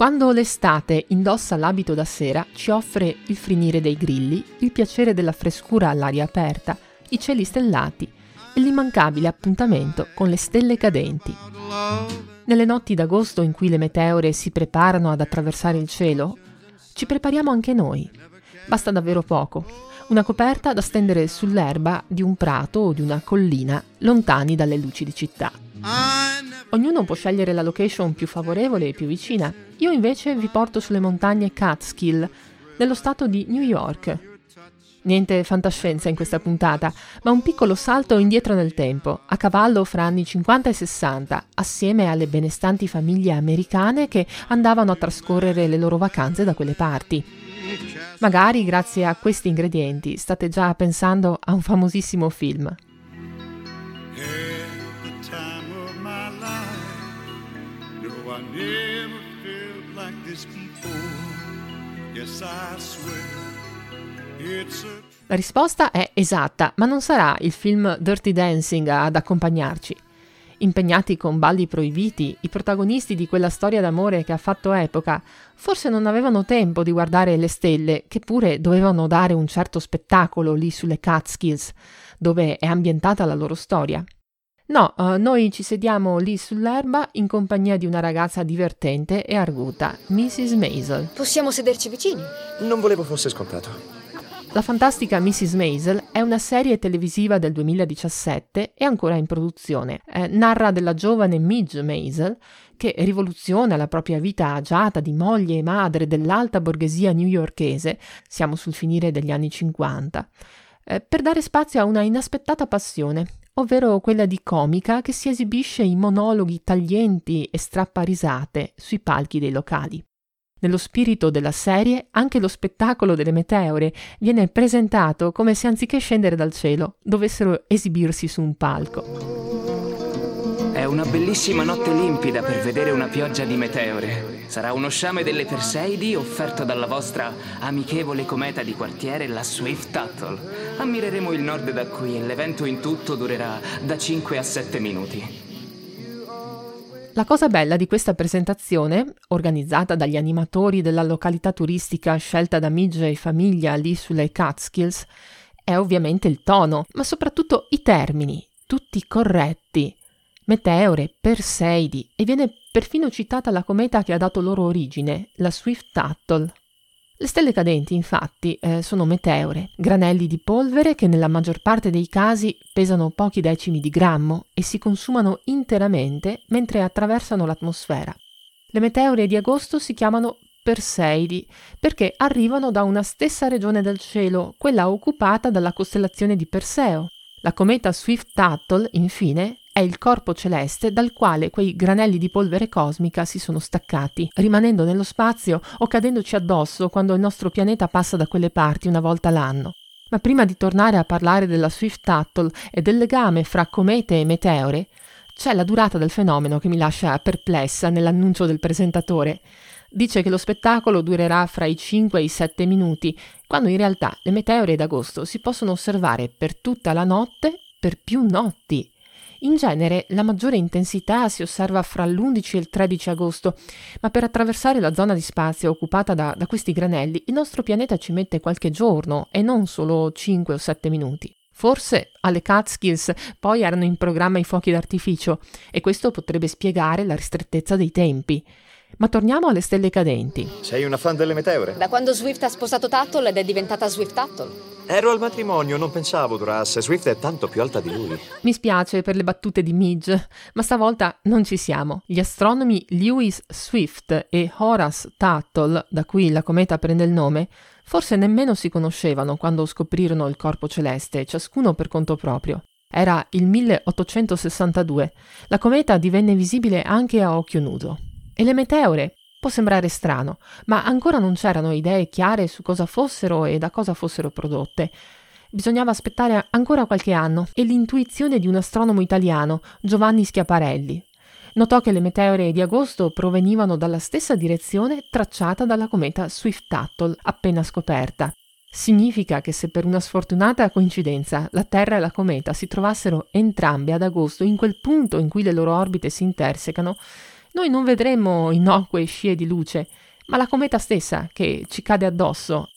Quando l'estate indossa l'abito da sera, ci offre il frinire dei grilli, il piacere della frescura all'aria aperta, i cieli stellati e l'immancabile appuntamento con le stelle cadenti. Nelle notti d'agosto in cui le meteore si preparano ad attraversare il cielo, ci prepariamo anche noi. Basta davvero poco. Una coperta da stendere sull'erba di un prato o di una collina, lontani dalle luci di città. Ognuno può scegliere la location più favorevole e più vicina. Io invece vi porto sulle montagne Catskill, nello stato di New York. Niente fantascienza in questa puntata, ma un piccolo salto indietro nel tempo, a cavallo fra anni 50 e 60, assieme alle benestanti famiglie americane che andavano a trascorrere le loro vacanze da quelle parti. Magari grazie a questi ingredienti state già pensando a un famosissimo film. La risposta è esatta, ma non sarà il film Dirty Dancing ad accompagnarci. Impegnati con balli proibiti, i protagonisti di quella storia d'amore che ha fatto epoca forse non avevano tempo di guardare le stelle, che pure dovevano dare un certo spettacolo lì sulle Catskills, dove è ambientata la loro storia. No, uh, noi ci sediamo lì sull'erba in compagnia di una ragazza divertente e arguta, Mrs. Maisel. Possiamo sederci vicini? Non volevo fosse scontato. La fantastica Mrs. Maisel è una serie televisiva del 2017 e ancora in produzione. Eh, narra della giovane Midge Maisel che rivoluziona la propria vita agiata di moglie e madre dell'alta borghesia newyorkese, siamo sul finire degli anni 50, eh, per dare spazio a una inaspettata passione, ovvero quella di comica che si esibisce in monologhi taglienti e strapparisate sui palchi dei locali. Nello spirito della serie, anche lo spettacolo delle meteore viene presentato come se anziché scendere dal cielo dovessero esibirsi su un palco. È una bellissima notte limpida per vedere una pioggia di meteore. Sarà uno sciame delle Perseidi offerto dalla vostra amichevole cometa di quartiere, la Swift Tuttle. Ammireremo il nord da qui e l'evento in tutto durerà da 5 a 7 minuti. La cosa bella di questa presentazione, organizzata dagli animatori della località turistica scelta da Midge e famiglia lì sulle Catskills, è ovviamente il tono, ma soprattutto i termini, tutti corretti, Meteore, Perseidi e viene perfino citata la cometa che ha dato loro origine, la Swift Tuttle. Le stelle cadenti, infatti, eh, sono meteore, granelli di polvere che nella maggior parte dei casi pesano pochi decimi di grammo e si consumano interamente mentre attraversano l'atmosfera. Le meteore di agosto si chiamano Perseidi perché arrivano da una stessa regione del cielo, quella occupata dalla costellazione di Perseo. La cometa Swift Tuttle, infine, è il corpo celeste dal quale quei granelli di polvere cosmica si sono staccati, rimanendo nello spazio o cadendoci addosso quando il nostro pianeta passa da quelle parti una volta l'anno. Ma prima di tornare a parlare della Swift Tuttle e del legame fra comete e meteore, c'è la durata del fenomeno che mi lascia perplessa nell'annuncio del presentatore. Dice che lo spettacolo durerà fra i 5 e i 7 minuti, quando in realtà le meteore d'agosto si possono osservare per tutta la notte per più notti. In genere la maggiore intensità si osserva fra l'11 e il 13 agosto, ma per attraversare la zona di spazio occupata da, da questi granelli il nostro pianeta ci mette qualche giorno e non solo 5 o 7 minuti. Forse alle Catskills poi erano in programma i fuochi d'artificio e questo potrebbe spiegare la ristrettezza dei tempi. Ma torniamo alle stelle cadenti. Sei una fan delle meteore? Da quando Swift ha sposato Tuttle ed è diventata Swift Tuttle. Ero al matrimonio, non pensavo durasse. Swift è tanto più alta di lui. Mi spiace per le battute di Midge, ma stavolta non ci siamo. Gli astronomi Lewis Swift e Horace Tuttle, da cui la cometa prende il nome, forse nemmeno si conoscevano quando scoprirono il corpo celeste, ciascuno per conto proprio. Era il 1862. La cometa divenne visibile anche a occhio nudo. E le meteore? Può sembrare strano, ma ancora non c'erano idee chiare su cosa fossero e da cosa fossero prodotte. Bisognava aspettare ancora qualche anno e l'intuizione di un astronomo italiano, Giovanni Schiaparelli. Notò che le meteore di agosto provenivano dalla stessa direzione tracciata dalla cometa Swift-Tuttle appena scoperta. Significa che se per una sfortunata coincidenza la Terra e la cometa si trovassero entrambe ad agosto in quel punto in cui le loro orbite si intersecano, noi non vedremmo innocue scie di luce, ma la cometa stessa che ci cade addosso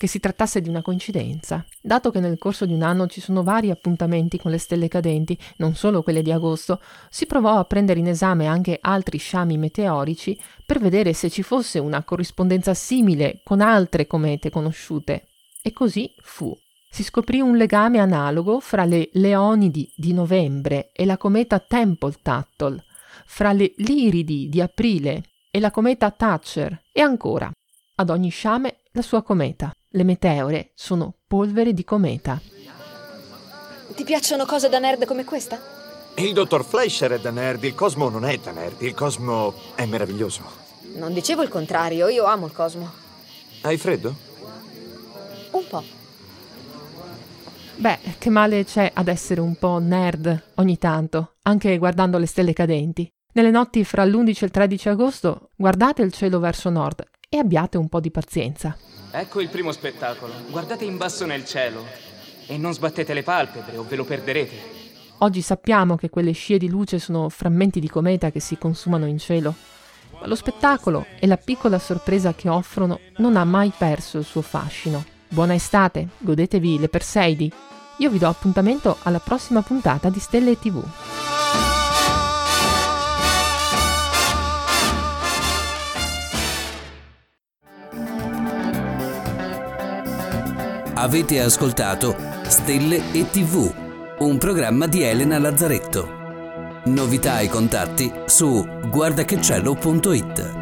che si trattasse di una coincidenza, dato che nel corso di un anno ci sono vari appuntamenti con le stelle cadenti, non solo quelle di agosto, si provò a prendere in esame anche altri sciami meteorici per vedere se ci fosse una corrispondenza simile con altre comete conosciute. E così fu. Si scoprì un legame analogo fra le Leonidi di novembre e la cometa Temple-Tuttle, fra le Liridi di aprile e la cometa Thatcher, e ancora. Ad ogni sciame la sua cometa. Le meteore sono polvere di cometa. Ti piacciono cose da nerd come questa? Il dottor Fleischer è da nerd, il cosmo non è da nerd, il cosmo è meraviglioso. Non dicevo il contrario, io amo il cosmo. Hai freddo? Un po'. Beh, che male c'è ad essere un po' nerd ogni tanto, anche guardando le stelle cadenti. Nelle notti fra l'11 e il 13 agosto guardate il cielo verso nord e abbiate un po' di pazienza. Ecco il primo spettacolo. Guardate in basso nel cielo e non sbattete le palpebre o ve lo perderete. Oggi sappiamo che quelle scie di luce sono frammenti di cometa che si consumano in cielo, ma lo spettacolo e la piccola sorpresa che offrono non ha mai perso il suo fascino. Buona estate, godetevi le Perseidi. Io vi do appuntamento alla prossima puntata di Stelle TV. Avete ascoltato Stelle e TV, un programma di Elena Lazzaretto. Novità e contatti su guardachecielo.it.